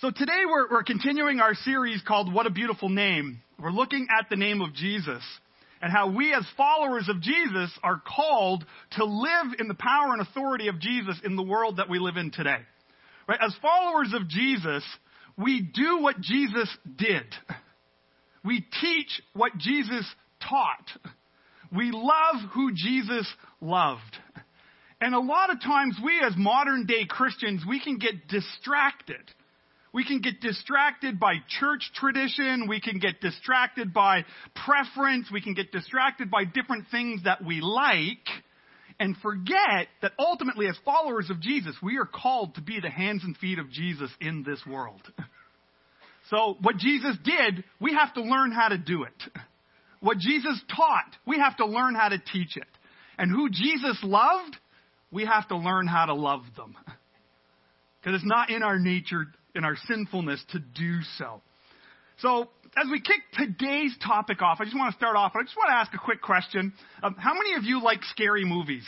So today we're, we're continuing our series called What a Beautiful Name. We're looking at the name of Jesus and how we as followers of Jesus are called to live in the power and authority of Jesus in the world that we live in today. Right? As followers of Jesus, we do what Jesus did. We teach what Jesus taught. We love who Jesus loved. And a lot of times we as modern day Christians, we can get distracted we can get distracted by church tradition. We can get distracted by preference. We can get distracted by different things that we like and forget that ultimately, as followers of Jesus, we are called to be the hands and feet of Jesus in this world. So, what Jesus did, we have to learn how to do it. What Jesus taught, we have to learn how to teach it. And who Jesus loved, we have to learn how to love them. Because it's not in our nature in our sinfulness to do so. So, as we kick today's topic off, I just want to start off. I just want to ask a quick question. Um, how many of you like scary movies?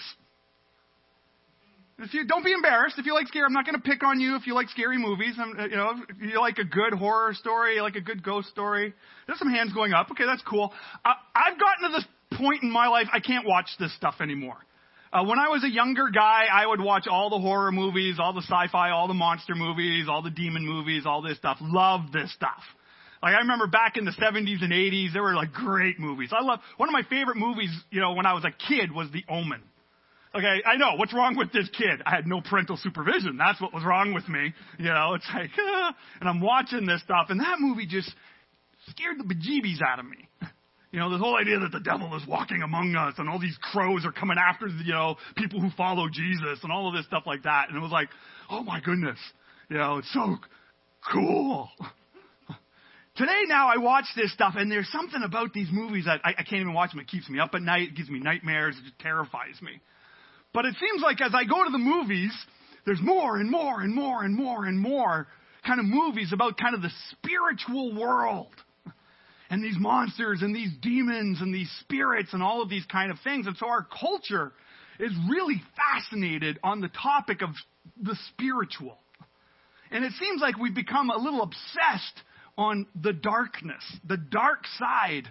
If you don't be embarrassed, if you like scary, I'm not going to pick on you if you like scary movies. I'm, uh, you know, you like a good horror story, you like a good ghost story. There's some hands going up. Okay, that's cool. Uh, I've gotten to this point in my life I can't watch this stuff anymore. Uh, when I was a younger guy, I would watch all the horror movies, all the sci-fi, all the monster movies, all the demon movies, all this stuff. Loved this stuff. Like I remember back in the 70s and 80s, there were like great movies. I love one of my favorite movies, you know, when I was a kid was The Omen. Okay, I know what's wrong with this kid. I had no parental supervision. That's what was wrong with me. You know, it's like, uh, and I'm watching this stuff, and that movie just scared the bejeebies out of me. You know, this whole idea that the devil is walking among us and all these crows are coming after, you know, people who follow Jesus and all of this stuff like that. And it was like, oh my goodness. You know, it's so cool. Today now I watch this stuff and there's something about these movies that I, I can't even watch them. It keeps me up at night. It gives me nightmares. It just terrifies me. But it seems like as I go to the movies, there's more and more and more and more and more kind of movies about kind of the spiritual world and these monsters and these demons and these spirits and all of these kind of things. And so our culture is really fascinated on the topic of the spiritual. And it seems like we've become a little obsessed on the darkness, the dark side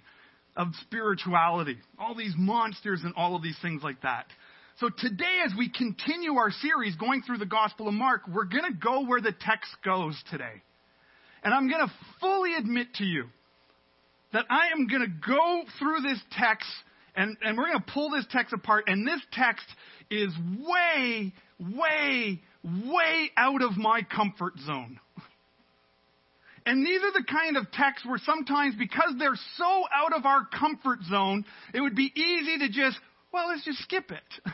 of spirituality, all these monsters and all of these things like that. So today, as we continue our series going through the Gospel of Mark, we're going to go where the text goes today. And I'm going to fully admit to you that I am going to go through this text and, and we're going to pull this text apart. And this text is way, way, way out of my comfort zone. And these are the kind of texts where sometimes, because they're so out of our comfort zone, it would be easy to just, well, let's just skip it.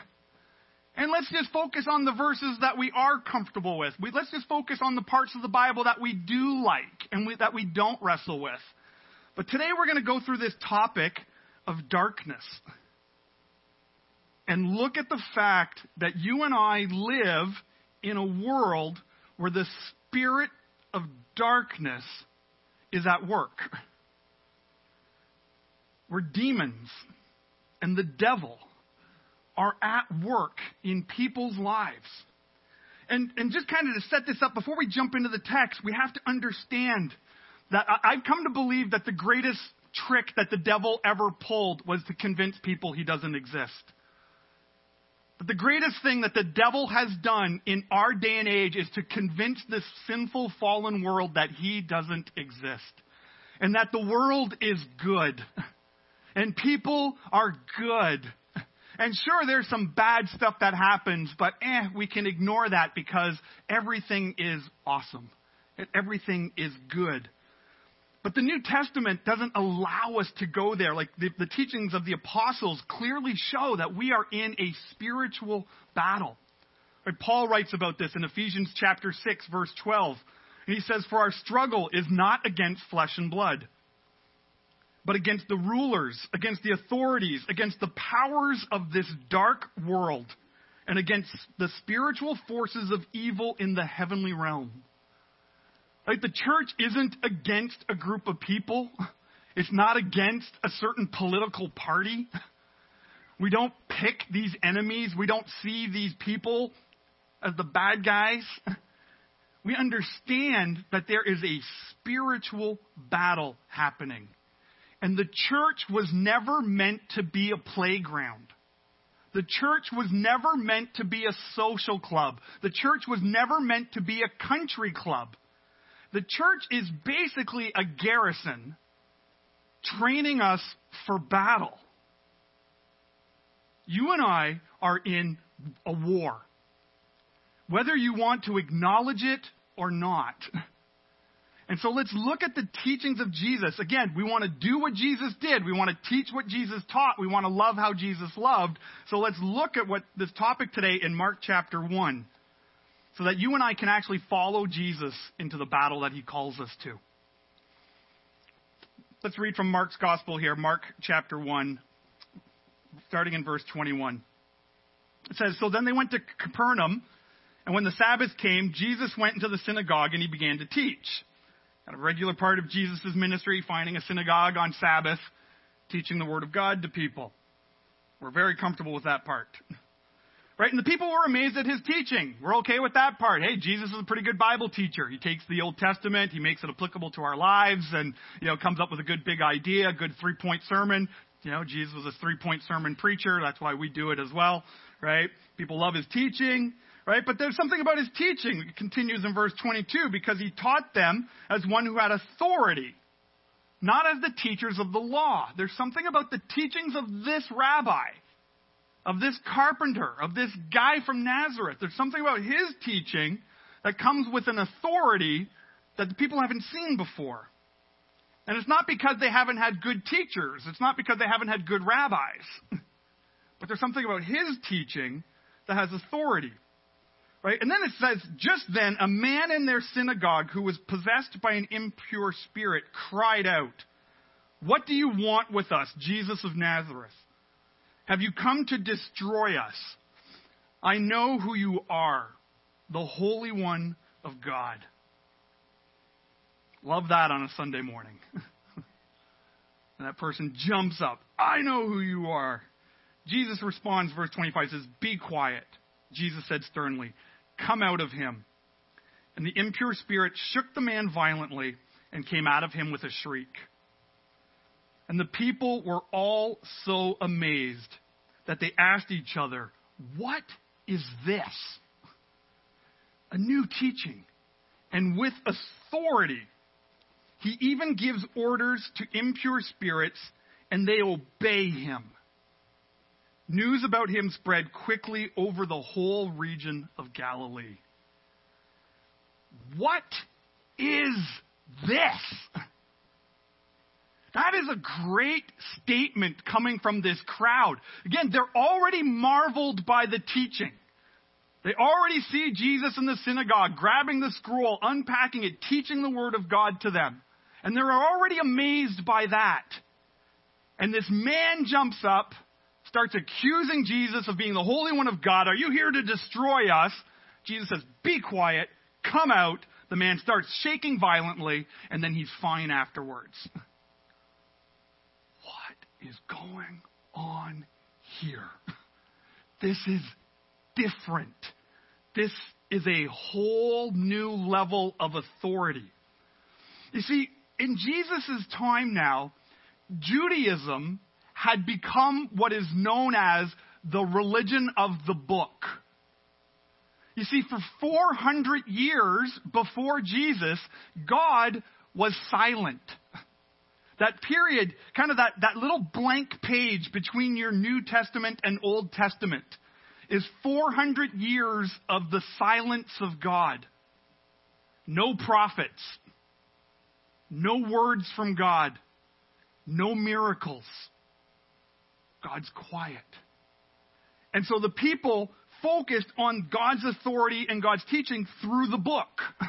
And let's just focus on the verses that we are comfortable with. We, let's just focus on the parts of the Bible that we do like and we, that we don't wrestle with. But today we're going to go through this topic of darkness and look at the fact that you and I live in a world where the spirit of darkness is at work. Where demons and the devil are at work in people's lives. And, and just kind of to set this up, before we jump into the text, we have to understand that I've come to believe that the greatest trick that the devil ever pulled was to convince people he doesn't exist. But the greatest thing that the devil has done in our day and age is to convince this sinful, fallen world that he doesn't exist. And that the world is good. And people are good. And sure, there's some bad stuff that happens, but eh, we can ignore that because everything is awesome. And everything is good. But the New Testament doesn't allow us to go there. Like the, the, teachings of the apostles clearly show that we are in a spiritual battle. Right? Paul writes about this in Ephesians chapter 6 verse 12. And he says, For our struggle is not against flesh and blood, but against the rulers, against the authorities, against the powers of this dark world, and against the spiritual forces of evil in the heavenly realm. Like the church isn't against a group of people. It's not against a certain political party. We don't pick these enemies. We don't see these people as the bad guys. we understand that there is a spiritual battle happening. And the church was never meant to be a playground. The church was never meant to be a social club. The church was never meant to be a country club. The church is basically a garrison training us for battle. You and I are in a war. Whether you want to acknowledge it or not. And so let's look at the teachings of Jesus. Again, we want to do what Jesus did. We want to teach what Jesus taught. We want to love how Jesus loved. So let's look at what this topic today in Mark chapter 1 so that you and I can actually follow Jesus into the battle that he calls us to. Let's read from Mark's gospel here, Mark chapter 1, starting in verse 21. It says, So then they went to Capernaum, and when the Sabbath came, Jesus went into the synagogue and he began to teach. Kind a regular part of Jesus' ministry, finding a synagogue on Sabbath, teaching the Word of God to people. We're very comfortable with that part. Right? And the people were amazed at his teaching. We're okay with that part. Hey, Jesus is a pretty good Bible teacher. He takes the Old Testament, he makes it applicable to our lives, and, you know, comes up with a good big idea, a good three point sermon. You know, Jesus was a three point sermon preacher. That's why we do it as well. Right? People love his teaching. Right? But there's something about his teaching. It continues in verse 22 because he taught them as one who had authority, not as the teachers of the law. There's something about the teachings of this rabbi of this carpenter, of this guy from Nazareth. There's something about his teaching that comes with an authority that the people haven't seen before. And it's not because they haven't had good teachers. It's not because they haven't had good rabbis. but there's something about his teaching that has authority. Right? And then it says, just then, a man in their synagogue who was possessed by an impure spirit cried out, What do you want with us, Jesus of Nazareth? Have you come to destroy us? I know who you are, the Holy One of God. Love that on a Sunday morning. and that person jumps up. I know who you are. Jesus responds, verse 25 says, Be quiet. Jesus said sternly, Come out of him. And the impure spirit shook the man violently and came out of him with a shriek. And the people were all so amazed that they asked each other, What is this? A new teaching. And with authority, he even gives orders to impure spirits, and they obey him. News about him spread quickly over the whole region of Galilee. What is this? That is a great statement coming from this crowd. Again, they're already marveled by the teaching. They already see Jesus in the synagogue, grabbing the scroll, unpacking it, teaching the word of God to them. And they're already amazed by that. And this man jumps up, starts accusing Jesus of being the Holy One of God. Are you here to destroy us? Jesus says, Be quiet, come out. The man starts shaking violently, and then he's fine afterwards. is going on here? This is different. This is a whole new level of authority. You see, in Jesus' time now, Judaism had become what is known as the religion of the book. You see, for 400 years before Jesus, God was silent. That period, kind of that, that little blank page between your New Testament and Old Testament, is 400 years of the silence of God. No prophets, no words from God, no miracles. God's quiet. And so the people focused on God's authority and God's teaching through the book.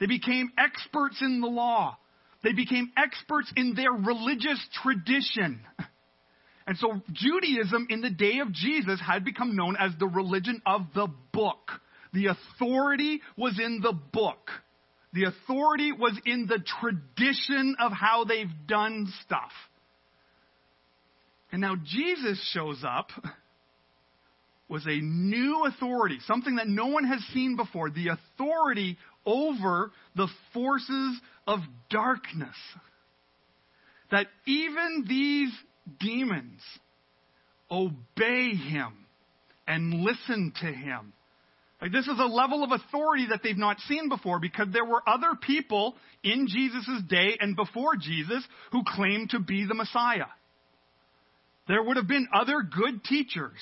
They became experts in the law. They became experts in their religious tradition. And so Judaism in the day of Jesus had become known as the religion of the book. The authority was in the book. The authority was in the tradition of how they've done stuff. And now Jesus shows up was a new authority, something that no one has seen before the authority over the forces of darkness. That even these demons obey him and listen to him. Like this is a level of authority that they've not seen before because there were other people in Jesus' day and before Jesus who claimed to be the Messiah. There would have been other good teachers.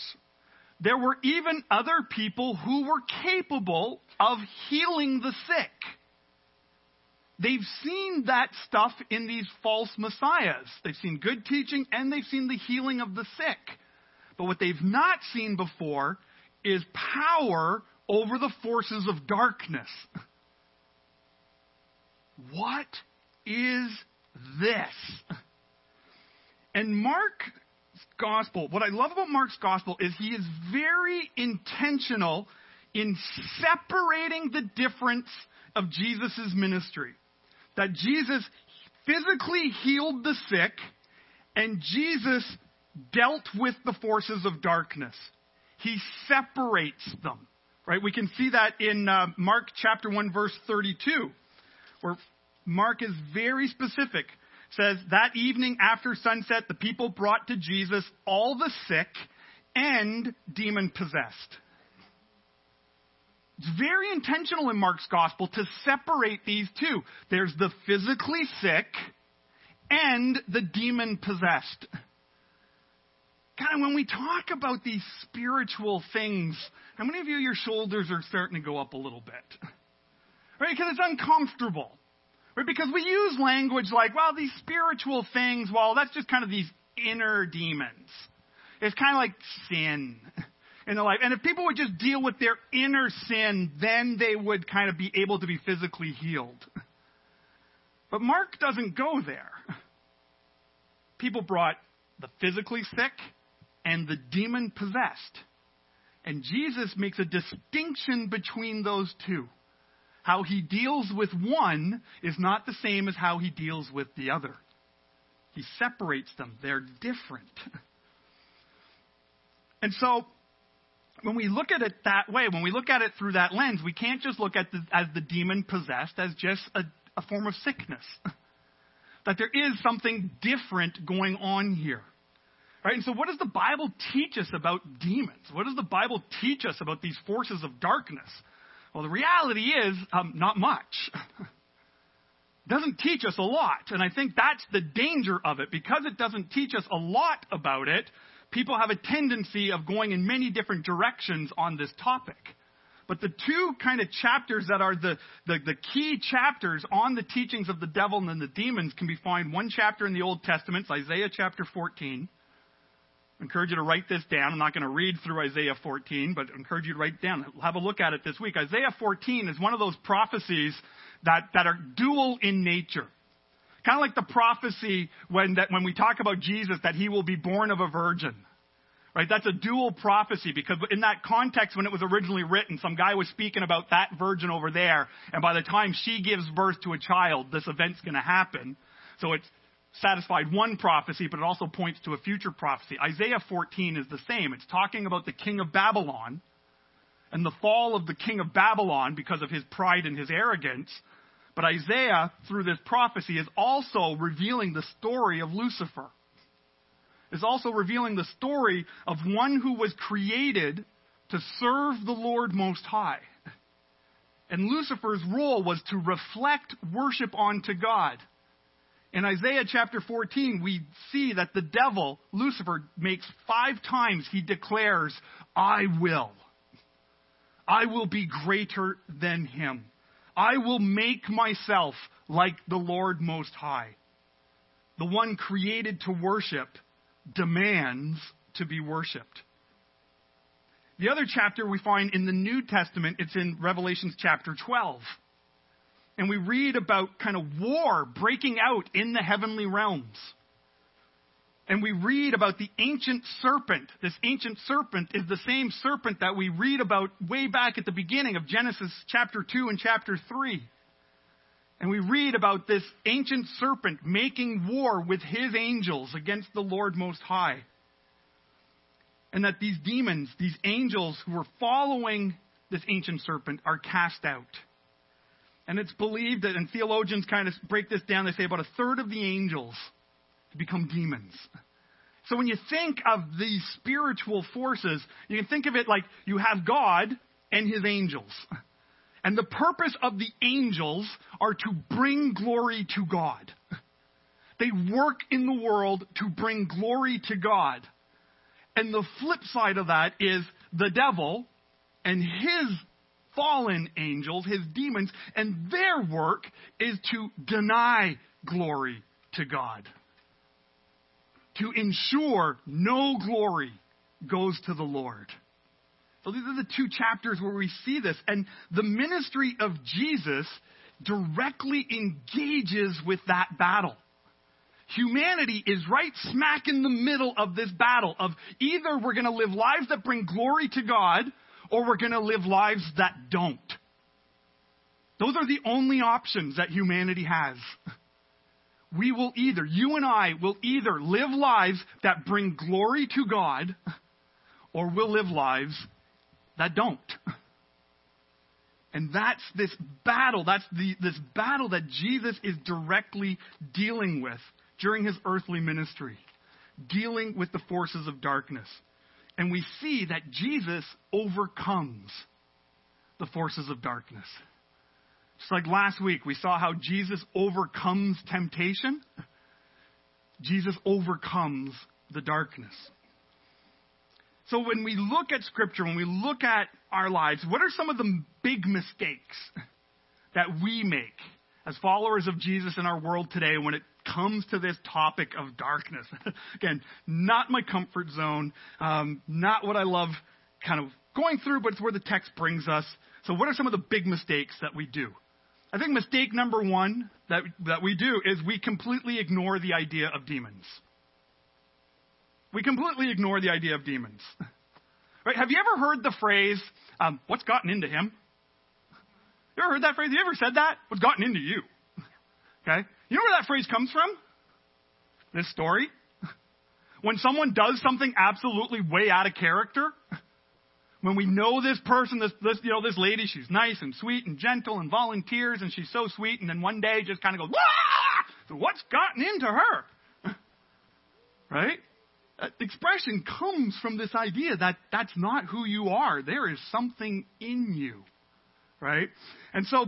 There were even other people who were capable of healing the sick. They've seen that stuff in these false messiahs. They've seen good teaching and they've seen the healing of the sick. But what they've not seen before is power over the forces of darkness. What is this? And Mark gospel, what I love about Mark's gospel is he is very intentional in separating the difference of Jesus' ministry. That Jesus physically healed the sick and Jesus dealt with the forces of darkness. He separates them. Right? We can see that in uh, Mark chapter 1 verse 32 where Mark is very specific says, That evening after sunset, the people brought to Jesus all the sick and demon possessed. It's very intentional in Mark's gospel to separate these two. There's the physically sick and the demon possessed. Kind of when we talk about these spiritual things, how many of you, your shoulders are starting to go up a little bit? Right? Because it's uncomfortable. Right? Because we use language like, well, these spiritual things, well, that's just kind of these inner demons. It's kind of like sin in their life. And if people would just deal with their inner sin, then they would kind of be able to be physically healed. But Mark doesn't go there. People brought the physically sick and the demon possessed. And Jesus makes a distinction between those two. How he deals with one is not the same as how he deals with the other. He separates them, they're different. And so, when we look at it that way, when we look at it through that lens, we can't just look at the, as the demon possessed as just a, a form of sickness. that there is something different going on here. Right? And so, what does the Bible teach us about demons? What does the Bible teach us about these forces of darkness? Well, the reality is um, not much. doesn't teach us a lot. And I think that's the danger of it. Because it doesn't teach us a lot about it, people have a tendency of going in many different directions on this topic. But the two kind of chapters that are the, the, the, key chapters on the teachings of the devil and the demons can be found one chapter in the Old Testament, Isaiah chapter 14, I encourage you to write this down. I'm not going to read through Isaiah 14, but I encourage you to write down. Have a look at it this week. Isaiah 14 is one of those prophecies that, that are dual in nature. Kind of like the prophecy when, that, when we talk about Jesus that he will be born of a virgin. Right? That's a dual prophecy because in that context when it was originally written, some guy was speaking about that virgin over there, and by the time she gives birth to a child, this event's going to happen. So it's satisfied one prophecy, but it also points to a future prophecy. Isaiah 14 is the same. It's talking about the king of Babylon and the fall of the king of Babylon because of his pride and his arrogance. But Isaiah, through this prophecy, is also revealing the story of Lucifer. Is also revealing the story of one who was created to serve the Lord Most High. And Lucifer's role was to reflect worship onto God. In Isaiah chapter 14, we see that the devil, Lucifer, makes five times he declares, I will. I will be greater than him. I will make myself like the Lord Most High. The one created to worship demands to be worshiped. The other chapter we find in the New Testament, it's in Revelations chapter 12 and we read about kind of war breaking out in the heavenly realms. And we read about the ancient serpent. This ancient serpent is the same serpent that we read about way back at the beginning of Genesis chapter 2 and chapter 3. And we read about this ancient serpent making war with his angels against the Lord Most High. and that these demons, these angels who were following this ancient serpent, are cast out. And it's believed that, and theologians kind of break this down, they say about a third of the angels become demons. So when you think of these spiritual forces, you can think of it like you have God and his angels. And the purpose of the angels are to bring glory to God. They work in the world to bring glory to God. And the flip side of that is the devil and his fallen angels, his demons, and their work is to deny glory to God. To ensure no glory goes to the Lord. So these are the two chapters where we see this. And the ministry of Jesus directly engages with that battle. Humanity is right smack in the middle of this battle of either we're going to live lives that bring glory to God or we're going to live lives that don't. Those are the only options that humanity has. We will either, you and I will either live lives that bring glory to God or we'll live lives that don't. And that's this battle, that's the, this battle that Jesus is directly dealing with during his earthly ministry, dealing with the forces of darkness. And we see that Jesus overcomes the forces of darkness. Just like last week, we saw how Jesus overcomes temptation. Jesus overcomes the darkness. So when we look at Scripture, when we look at our lives, what are some of the big mistakes that we make as followers of Jesus in our world today when it comes to this topic of darkness? Again, not my comfort zone, um, not what I love kind of going through, but it's where the text brings us. So what are some of the big mistakes that we do? I think mistake number one that, that we do is we completely ignore the idea of demons. We completely ignore the idea of demons. Right? Have you ever heard the phrase, um, what's gotten into him? You ever heard that phrase? You ever said that? What's gotten into you? Okay? You know where that phrase comes from? This story. When someone does something absolutely way out of character, when we know this person, this, this, you know, this lady, she's nice and sweet and gentle and volunteers and she's so sweet, and then one day just kind of goes, Wah! What's gotten into her? right? That expression comes from this idea that that's not who you are. There is something in you. Right? And so,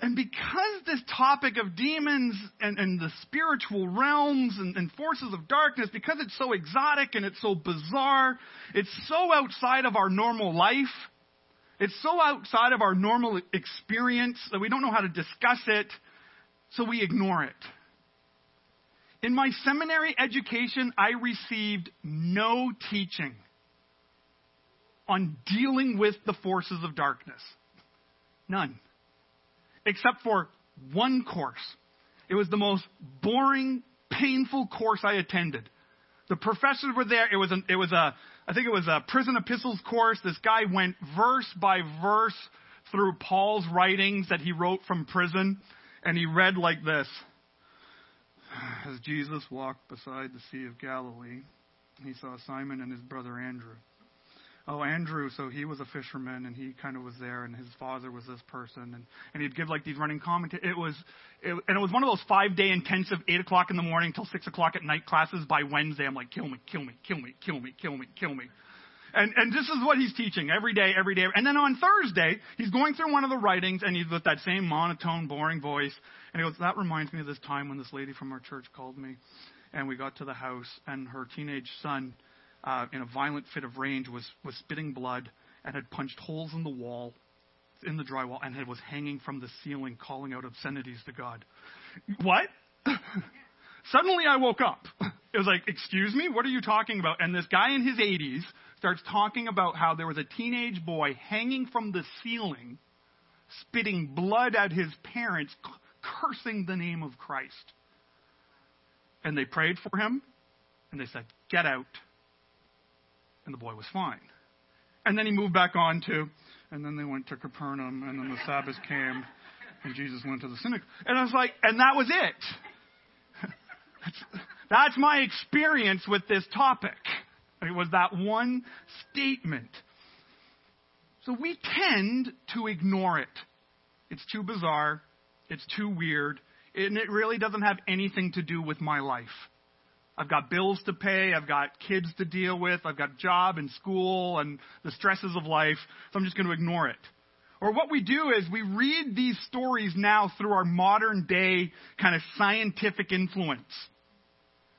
and because this topic of demons and, and the spiritual realms and, and forces of darkness, because it's so exotic and it's so bizarre, it's so outside of our normal life, it's so outside of our normal experience that we don't know how to discuss it, so we ignore it. In my seminary education, I received no teaching on dealing with the forces of darkness. None. Except for one course. It was the most boring, painful course I attended. The professors were there. It was a, it was a, I think it was a prison epistles course. This guy went verse by verse through Paul's writings that he wrote from prison, and he read like this. As Jesus walked beside the Sea of Galilee, he saw Simon and his brother Andrew. Oh, Andrew, so he was a fisherman and he kind of was there and his father was this person and, and he'd give like these running commentaries. It was, it, and it was one of those five day intensive eight o'clock in the morning till six o'clock at night classes. By Wednesday, I'm like, kill me, kill me, kill me, kill me, kill me, kill me. And, and this is what he's teaching every day, every day. And then on Thursday, he's going through one of the writings and he's with that same monotone, boring voice. And he goes, That reminds me of this time when this lady from our church called me. And we got to the house, and her teenage son, uh, in a violent fit of rage, was, was spitting blood and had punched holes in the wall, in the drywall, and had, was hanging from the ceiling, calling out obscenities to God. What? Suddenly I woke up. It was like, Excuse me? What are you talking about? And this guy in his 80s starts talking about how there was a teenage boy hanging from the ceiling, spitting blood at his parents, cursing the name of Christ. And they prayed for him, and they said, Get out. And the boy was fine. And then he moved back on to, and then they went to Capernaum, and then the Sabbath came, and Jesus went to the synagogue. And I was like, and that was it. that's, that's my experience with this topic. It was that one statement. So we tend to ignore it. It's too bizarre. It's too weird. And it really doesn't have anything to do with my life. I've got bills to pay. I've got kids to deal with. I've got job and school and the stresses of life. So I'm just going to ignore it. Or what we do is we read these stories now through our modern day kind of scientific influence.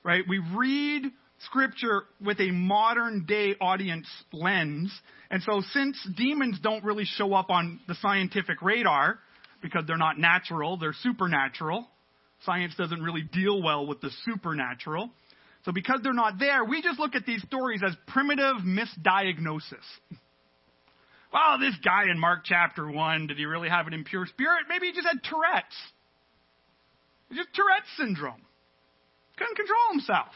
Right? We read scripture with a modern day audience lens. And so since demons don't really show up on the scientific radar because they're not natural, they're supernatural. Science doesn't really deal well with the supernatural. So because they're not there, we just look at these stories as primitive misdiagnosis. Well, this guy in Mark chapter 1, did he really have an impure spirit? Maybe he just had Tourette's. Just Tourette's syndrome. Couldn't control himself.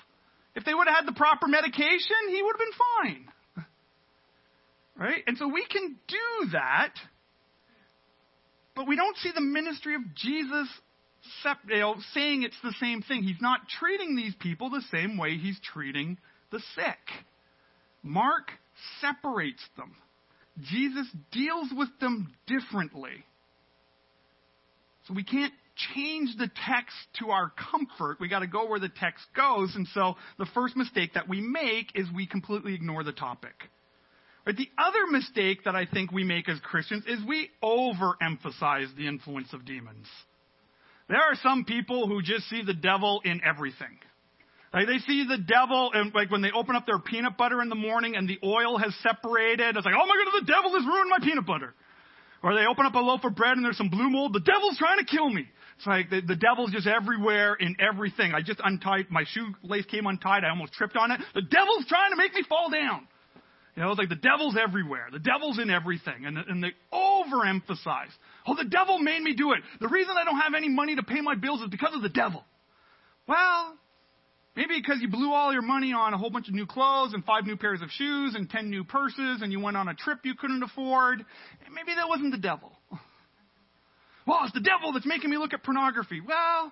If they would have had the proper medication, he would have been fine. Right? And so we can do that, but we don't see the ministry of Jesus you know, saying it's the same thing. He's not treating these people the same way he's treating the sick. Mark separates them. Jesus deals with them differently. So we can't change the text to our comfort. We got to go where the text goes. And so the first mistake that we make is we completely ignore the topic. Right? The other mistake that I think we make as Christians is we overemphasize the influence of demons. There are some people who just see the devil in everything. Like they see the devil, and like when they open up their peanut butter in the morning and the oil has separated, it's like, oh my god, the devil has ruined my peanut butter. Or they open up a loaf of bread and there's some blue mold, the devil's trying to kill me. It's like the, the devil's just everywhere in everything. I just untied, my shoelace came untied, I almost tripped on it. The devil's trying to make me fall down. You know, it's like the devil's everywhere. The devil's in everything. And, and they overemphasize. Oh, the devil made me do it. The reason I don't have any money to pay my bills is because of the devil. Well, maybe because you blew all your money on a whole bunch of new clothes and five new pairs of shoes and ten new purses and you went on a trip you couldn't afford. Maybe that wasn't the devil. Well, it's the devil that's making me look at pornography. Well,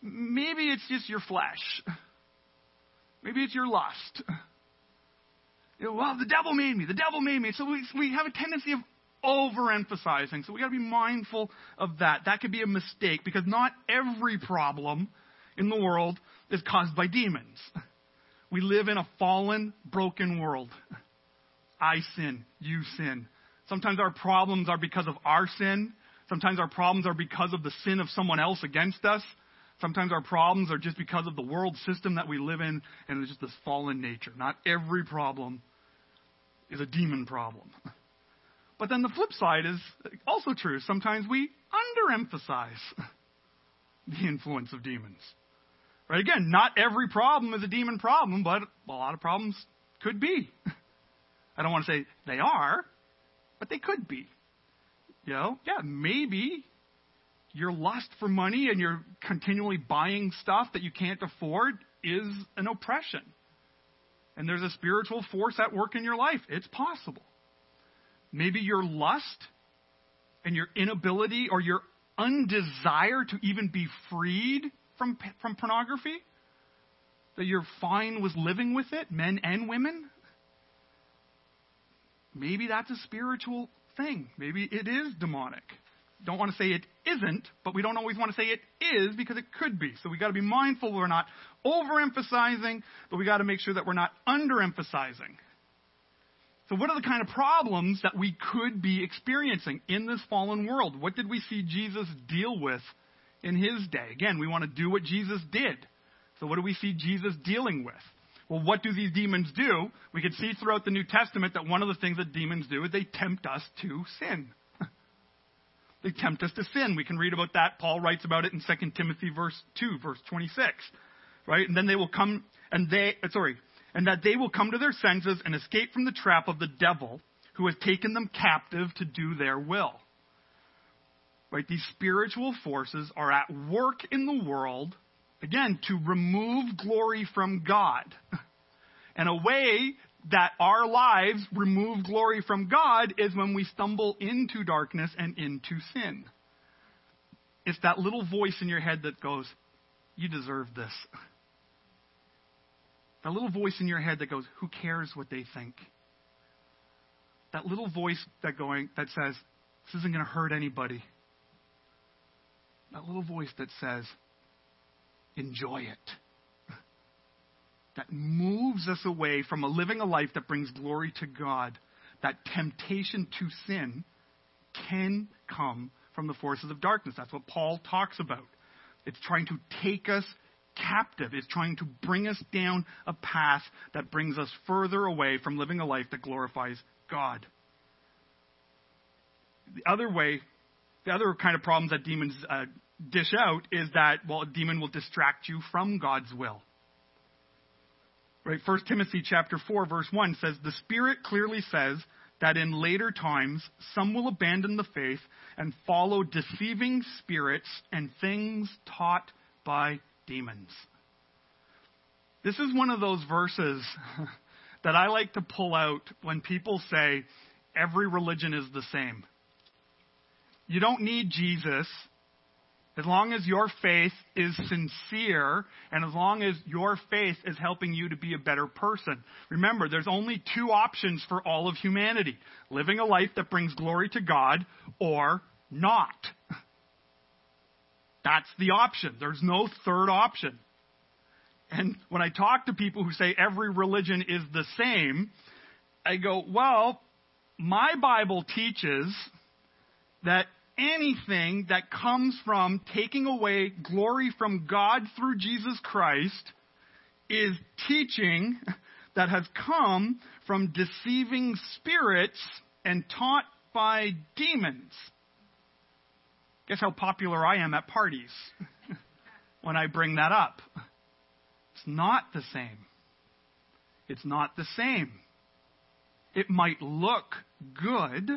maybe it's just your flesh. Maybe it's your lust. Well, the devil made me. The devil made me. So we, we have a tendency of overemphasizing. So we got to be mindful of that. That could be a mistake because not every problem in the world is caused by demons. We live in a fallen, broken world. I sin, you sin. Sometimes our problems are because of our sin. Sometimes our problems are because of the sin of someone else against us. Sometimes our problems are just because of the world system that we live in and it's just this fallen nature. Not every problem is a demon problem. But then the flip side is also true. Sometimes we underemphasize the influence of demons. Right? Again, not every problem is a demon problem, but a lot of problems could be. I don't want to say they are, but they could be. You know, yeah, maybe your lust for money and you're continually buying stuff that you can't afford is an oppression. And there's a spiritual force at work in your life. It's possible. Maybe your lust and your inability or your undesire to even be freed from, from pornography, that you're fine with living with it, men and women. Maybe that's a spiritual thing. Maybe it is demonic. Don't want to say it isn't, but we don't always want to say it is because it could be. So we got to be mindful we're not overemphasizing, but we got to make sure that we're not underemphasizing. So, what are the kind of problems that we could be experiencing in this fallen world? What did we see Jesus deal with in his day? Again, we want to do what Jesus did. So, what do we see Jesus dealing with? Well, what do these demons do? We can see throughout the New Testament that one of the things that demons do is they tempt us to sin. they tempt us to sin. We can read about that. Paul writes about it in 2 Timothy verse 2, verse 26. Right? And then they will come and they, uh, sorry, and that they will come to their senses and escape from the trap of the devil who has taken them captive to do their will. Right? These spiritual forces are at work in the world, again, to remove glory from God. And a way that our lives remove glory from God is when we stumble into darkness and into sin. It's that little voice in your head that goes, You deserve this. That little voice in your head that goes, Who cares what they think? That little voice that going that says, This isn't going to hurt anybody. That little voice that says, Enjoy it. That moves us away from a living a life that brings glory to God. That temptation to sin can come from the forces of darkness. That's what Paul talks about. It's trying to take us captive. It's trying to bring us down a path that brings us further away from living a life that glorifies God. The other way, the other kind of problems that demons uh, dish out is that, well, a demon will distract you from God's will. Right? 1 Timothy chapter 4 verse 1 says, "The Spirit clearly says that in later times some will abandon the faith and follow deceiving spirits and things taught by demons. This is one of those verses that I like to pull out when people say every religion is the same. You don't need Jesus as long as your faith is sincere and as long as your faith is helping you to be a better person. Remember, there's only two options for all of humanity living a life that brings glory to God or not. That's the option. There's no third option. And when I talk to people who say every religion is the same, I go, well, my Bible teaches that anything that comes from taking away glory from God through Jesus Christ is teaching that has come from deceiving spirits and taught by demons. Guess how popular I am at parties when I bring that up? It's not the same. It's not the same. It might look good,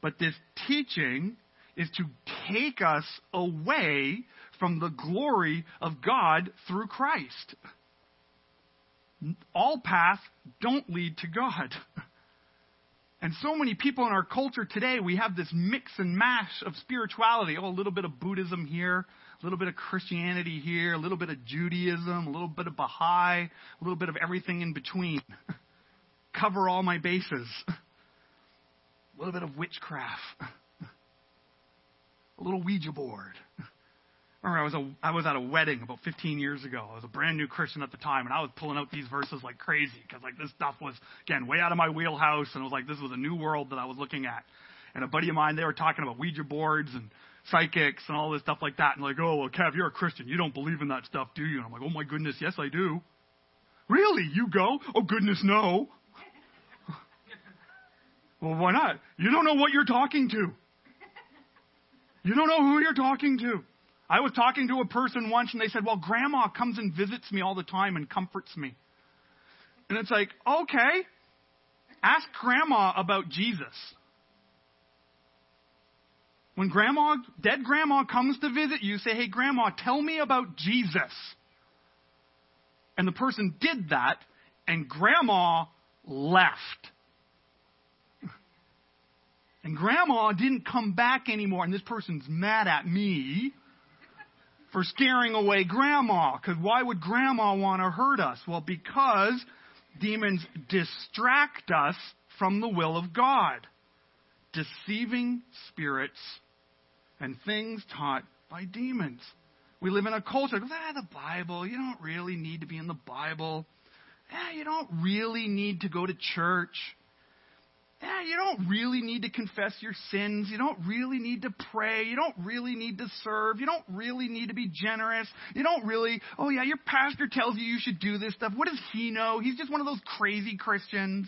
but this teaching is to take us away from the glory of God through Christ. All paths don't lead to God. And so many people in our culture today, we have this mix and mash of spirituality. Oh, a little bit of Buddhism here, a little bit of Christianity here, a little bit of Judaism, a little bit of Baha'i, a little bit of everything in between. Cover all my bases. A little bit of witchcraft. A little Ouija board. Remember I was, a, I was at a wedding about 15 years ago. I was a brand new Christian at the time, and I was pulling out these verses like crazy because like this stuff was again way out of my wheelhouse, and it was like this was a new world that I was looking at. And a buddy of mine, they were talking about Ouija boards and psychics and all this stuff like that, and like, oh well, Kev, you're a Christian, you don't believe in that stuff, do you? And I'm like, oh my goodness, yes I do. Really? You go? Oh goodness, no. well, why not? You don't know what you're talking to. You don't know who you're talking to. I was talking to a person once and they said, Well, grandma comes and visits me all the time and comforts me. And it's like, okay, ask grandma about Jesus. When grandma, dead grandma comes to visit you, say, Hey, grandma, tell me about Jesus. And the person did that, and grandma left. And grandma didn't come back anymore, and this person's mad at me for scaring away grandma. Because why would grandma want to hurt us? Well, because demons distract us from the will of God. Deceiving spirits and things taught by demons. We live in a culture, ah, the Bible, you don't really need to be in the Bible. Ah, you don't really need to go to church yeah, you don't really need to confess your sins. You don't really need to pray. You don't really need to serve. You don't really need to be generous. You don't really, oh yeah, your pastor tells you you should do this stuff. What does he know? He's just one of those crazy Christians.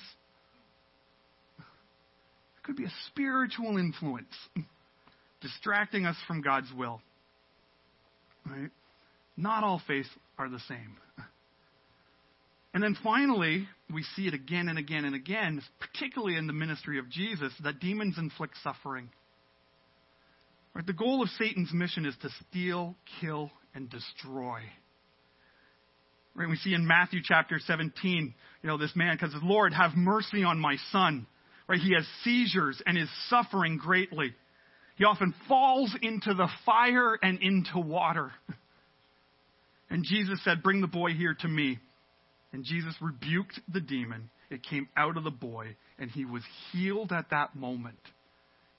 It could be a spiritual influence distracting us from God's will. Right? Not all faiths are the same. And then finally, we see it again and again and again, particularly in the ministry of Jesus, that demons inflict suffering. Right? The goal of Satan's mission is to steal, kill, and destroy. Right? We see in Matthew chapter 17, you know, this man says, Lord, have mercy on my son. Right? He has seizures and is suffering greatly. He often falls into the fire and into water. And Jesus said, Bring the boy here to me. And Jesus rebuked the demon. It came out of the boy, and he was healed at that moment.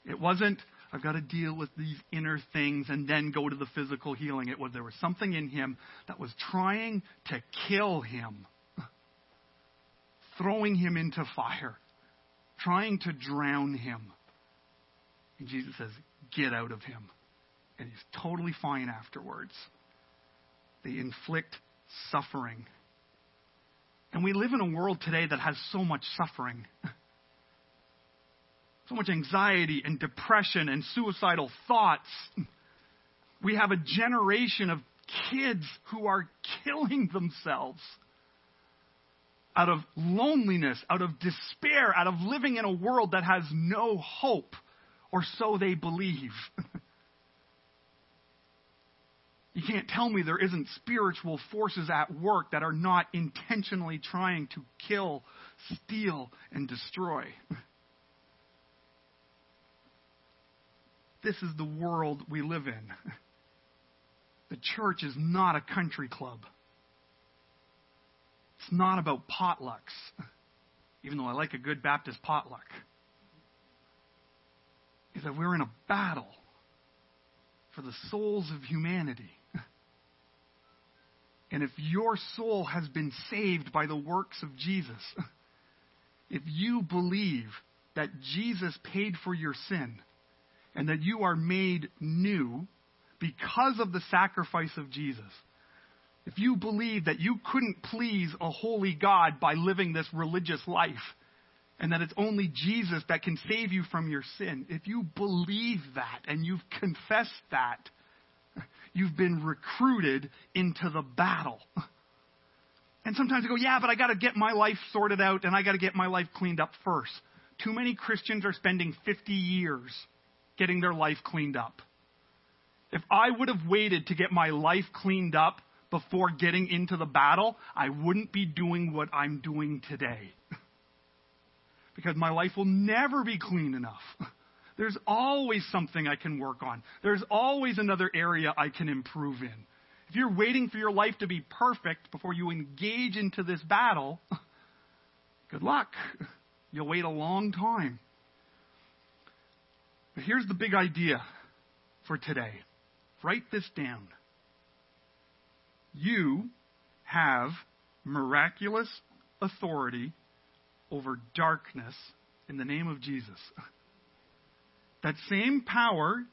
It wasn't, I've got to deal with these inner things and then go to the physical healing. It was there was something in him that was trying to kill him, throwing him into fire, trying to drown him. And Jesus says, Get out of him. And he's totally fine afterwards. They inflict suffering. And we live in a world today that has so much suffering. So much anxiety and depression and suicidal thoughts. We have a generation of kids who are killing themselves out of loneliness, out of despair, out of living in a world that has no hope, or so they believe. You can't tell me there isn't spiritual forces at work that are not intentionally trying to kill, steal, and destroy. This is the world we live in. The church is not a country club. It's not about potlucks, even though I like a good Baptist potluck. Is that we're in a battle for the souls of humanity. And if your soul has been saved by the works of Jesus, if you believe that Jesus paid for your sin and that you are made new because of the sacrifice of Jesus, if you believe that you couldn't please a holy God by living this religious life, and that it's only Jesus that can save you from your sin, if you believe that and you've confessed that, You've been recruited into the battle. And sometimes you go, yeah, but I got to get my life sorted out and I got to get my life cleaned up first. Too many Christians are spending 50 years getting their life cleaned up. If I would have waited to get my life cleaned up before getting into the battle, I wouldn't be doing what I'm doing today. because my life will never be clean enough. There's always something I can work on. There's always another area I can improve in. If you're waiting for your life to be perfect before you engage into this battle, good luck. You'll wait a long time. But here's the big idea for today. Write this down. You have miraculous authority over darkness in the name of Jesus. That same power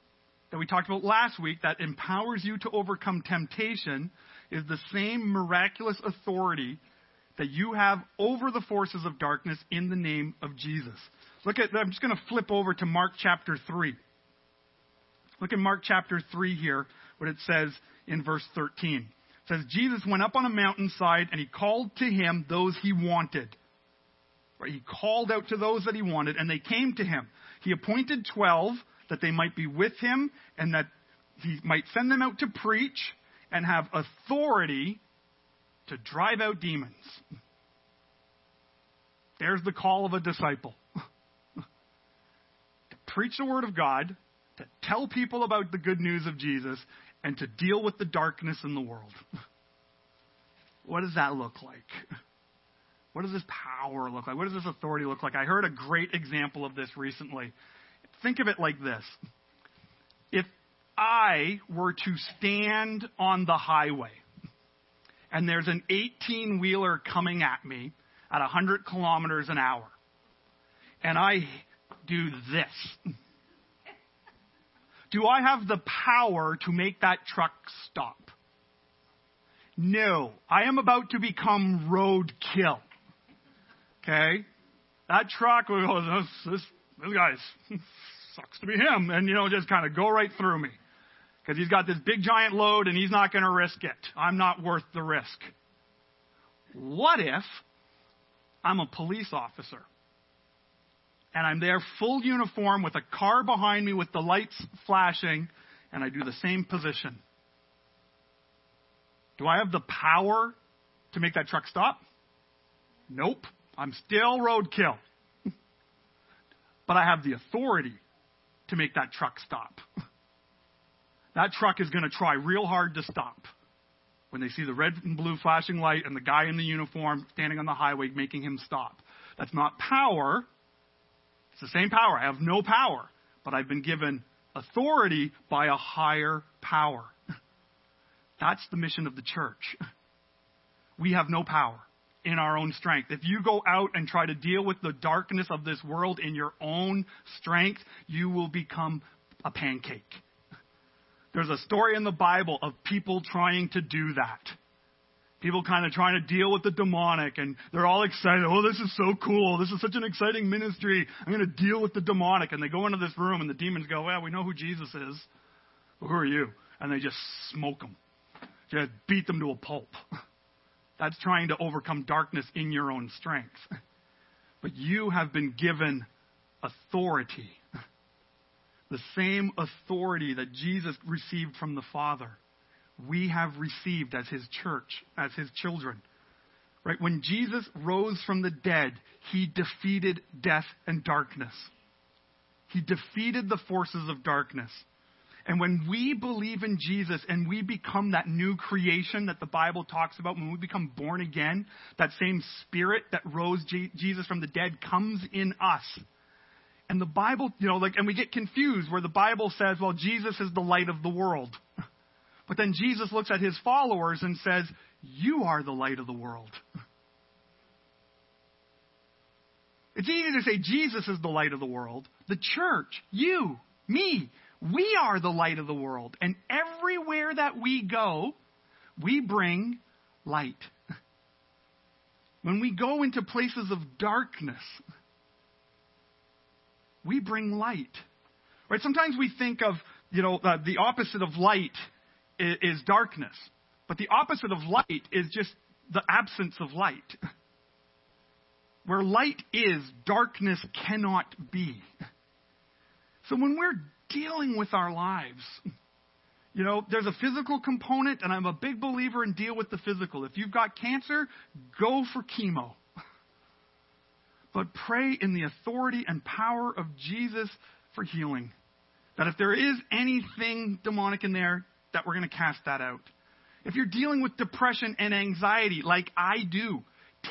that we talked about last week that empowers you to overcome temptation is the same miraculous authority that you have over the forces of darkness in the name of Jesus. Look at, I'm just going to flip over to Mark chapter 3. Look at Mark chapter 3 here, what it says in verse 13. It says, Jesus went up on a mountainside and he called to him those he wanted. Right? He called out to those that he wanted and they came to him. He appointed 12 that they might be with him and that he might send them out to preach and have authority to drive out demons. There's the call of a disciple to preach the Word of God, to tell people about the good news of Jesus, and to deal with the darkness in the world. What does that look like? What does this power look like? What does this authority look like? I heard a great example of this recently. Think of it like this. If I were to stand on the highway and there's an 18 wheeler coming at me at 100 kilometers an hour, and I do this, do I have the power to make that truck stop? No. I am about to become roadkill. Okay? That truck go, this, this, this guy's sucks to be him. And, you know, just kind of go right through me. Because he's got this big giant load and he's not going to risk it. I'm not worth the risk. What if I'm a police officer? And I'm there full uniform with a car behind me with the lights flashing, and I do the same position. Do I have the power to make that truck stop? Nope. I'm still roadkill. but I have the authority to make that truck stop. that truck is going to try real hard to stop. when they see the red and blue flashing light and the guy in the uniform standing on the highway making him stop. That's not power. It's the same power. I have no power, but I've been given authority by a higher power. That's the mission of the church. We have no power in our own strength. If you go out and try to deal with the darkness of this world in your own strength, you will become a pancake. There's a story in the Bible of people trying to do that. People kind of trying to deal with the demonic and they're all excited. Oh, this is so cool. This is such an exciting ministry. I'm going to deal with the demonic. And they go into this room and the demons go, well, we know who Jesus is. Well, who are you? And they just smoke them. Just beat them to a pulp. That's trying to overcome darkness in your own strength. But you have been given authority. The same authority that Jesus received from the Father, we have received as his church, as his children. Right? When Jesus rose from the dead, he defeated death and darkness. He defeated the forces of darkness. And when we believe in Jesus and we become that new creation that the Bible talks about, when we become born again, that same spirit that rose Jesus from the dead comes in us. And the Bible, you know, like, and we get confused where the Bible says, well, Jesus is the light of the world. But then Jesus looks at his followers and says, you are the light of the world. It's easy to say Jesus is the light of the world. The church, you, me, we are the light of the world. And everywhere that we go, we bring light. When we go into places of darkness, we bring light. Right? Sometimes we think of, you know, uh, the opposite of light is, is darkness. But the opposite of light is just the absence of light. Where light is, darkness cannot be. So when we're dealing with our lives. You know, there's a physical component, and I'm a big believer in deal with the physical. If you've got cancer, go for chemo. But pray in the authority and power of Jesus for healing. That if there is anything demonic in there, that we're going to cast that out. If you're dealing with depression and anxiety, like I do,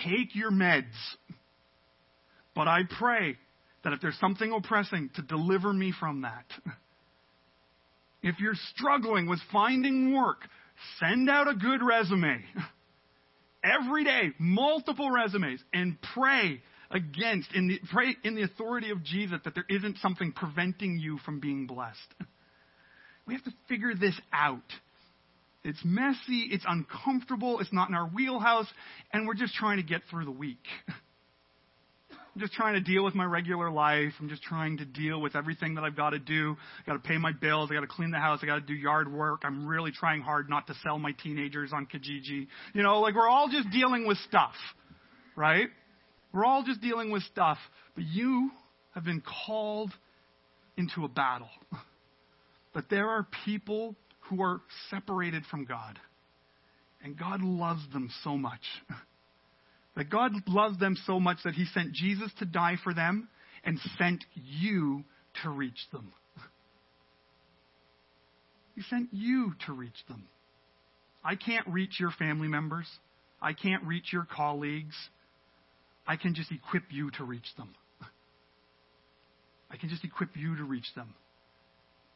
take your meds. But I pray that if there's something oppressing, to deliver me from that. If you're struggling with finding work, send out a good resume. Every day, multiple resumes, and pray against, in the, pray in the authority of Jesus that there isn't something preventing you from being blessed. We have to figure this out. It's messy, it's uncomfortable, it's not in our wheelhouse, and we're just trying to get through the week. I'm just trying to deal with my regular life. I'm just trying to deal with everything that I've got to do. I got to pay my bills. I got to clean the house. I got to do yard work. I'm really trying hard not to sell my teenagers on Kijiji. You know, like we're all just dealing with stuff, right? We're all just dealing with stuff. But you have been called into a battle. But there are people who are separated from God. And God loves them so much. That God loves them so much that he sent Jesus to die for them and sent you to reach them. He sent you to reach them. I can't reach your family members. I can't reach your colleagues. I can just equip you to reach them. I can just equip you to reach them.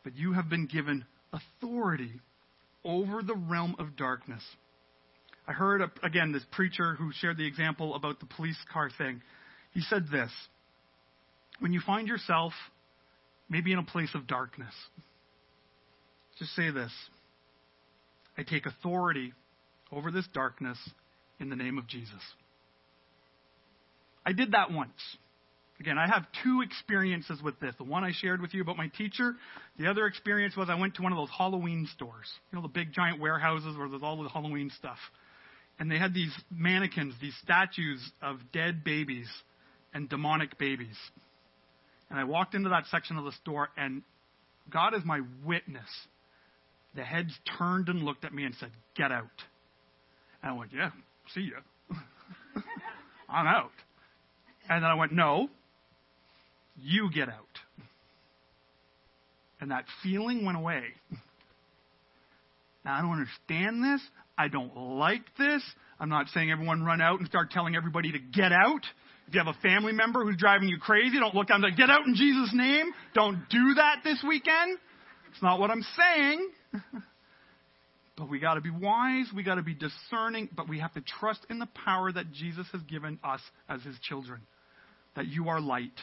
But you have been given authority over the realm of darkness. I heard, a, again, this preacher who shared the example about the police car thing. He said this When you find yourself maybe in a place of darkness, just say this I take authority over this darkness in the name of Jesus. I did that once. Again, I have two experiences with this. The one I shared with you about my teacher. The other experience was I went to one of those Halloween stores. You know, the big giant warehouses where there's all the Halloween stuff and they had these mannequins, these statues of dead babies and demonic babies. And I walked into that section of the store, and God is my witness. The heads turned and looked at me and said, Get out. And I went, Yeah, see ya. I'm out. And then I went, No, you get out. And that feeling went away. Now, I don't understand this. I don't like this. I'm not saying everyone run out and start telling everybody to get out. If you have a family member who's driving you crazy, don't look at them like, get out in Jesus' name. Don't do that this weekend. It's not what I'm saying. but we got to be wise. We got to be discerning. But we have to trust in the power that Jesus has given us as his children. That you are light.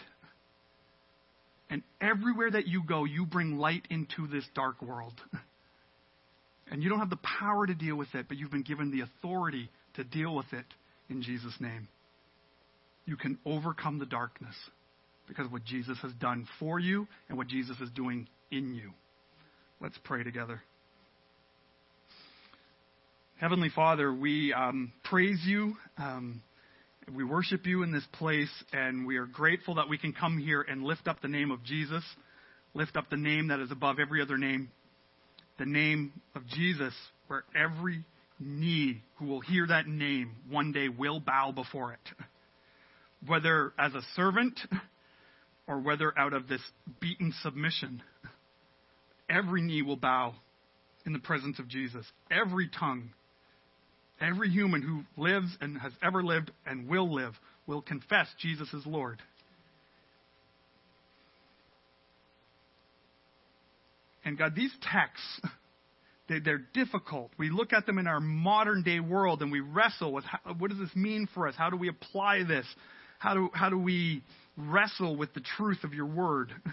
And everywhere that you go, you bring light into this dark world. And you don't have the power to deal with it, but you've been given the authority to deal with it in Jesus' name. You can overcome the darkness because of what Jesus has done for you and what Jesus is doing in you. Let's pray together. Heavenly Father, we um, praise you. Um, we worship you in this place, and we are grateful that we can come here and lift up the name of Jesus, lift up the name that is above every other name, the name of Jesus, where every knee who will hear that name one day will bow before it. Whether as a servant or whether out of this beaten submission, every knee will bow in the presence of Jesus. Every tongue, every human who lives and has ever lived and will live will confess Jesus is Lord. And God, these texts, they're difficult. We look at them in our modern day world and we wrestle with how, what does this mean for us? How do we apply this? How do, how do we wrestle with the truth of your word?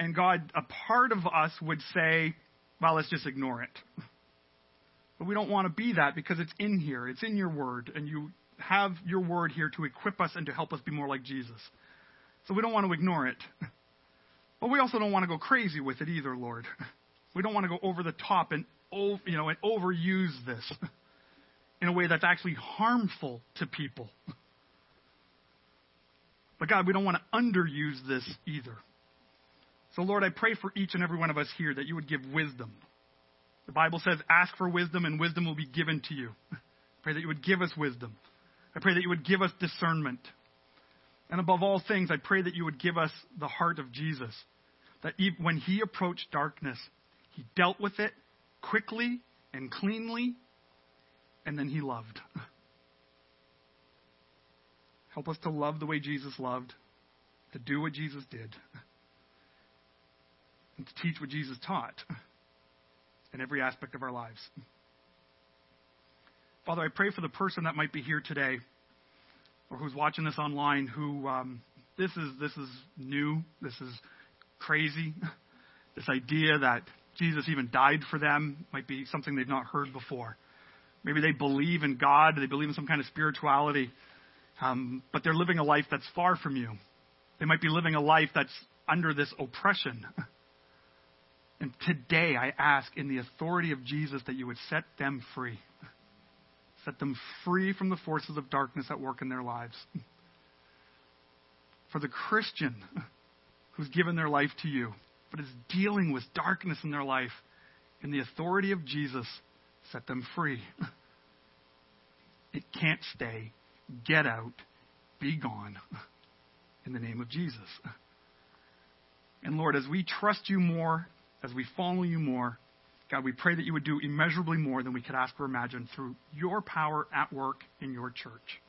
And God, a part of us would say, well, let's just ignore it. But we don't want to be that because it's in here. It's in your word. And you have your word here to equip us and to help us be more like Jesus. So we don't want to ignore it. But we also don't want to go crazy with it either, Lord. We don't want to go over the top and you know and overuse this in a way that's actually harmful to people. But God, we don't want to underuse this either. So Lord, I pray for each and every one of us here that you would give wisdom. The Bible says, ask for wisdom and wisdom will be given to you. I pray that you would give us wisdom. I pray that you would give us discernment. And above all things, I pray that you would give us the heart of Jesus. That when he approached darkness, he dealt with it quickly and cleanly, and then he loved. Help us to love the way Jesus loved, to do what Jesus did, and to teach what Jesus taught in every aspect of our lives. Father, I pray for the person that might be here today or who's watching this online who um, this is this is new, this is crazy. This idea that Jesus even died for them might be something they've not heard before. Maybe they believe in God, they believe in some kind of spirituality, um, but they're living a life that's far from you. They might be living a life that's under this oppression. And today I ask in the authority of Jesus that you would set them free. Set them free from the forces of darkness at work in their lives. For the Christian who's given their life to you, but is dealing with darkness in their life, in the authority of Jesus, set them free. It can't stay. Get out. Be gone. In the name of Jesus. And Lord, as we trust you more, as we follow you more, God, we pray that you would do immeasurably more than we could ask or imagine through your power at work in your church.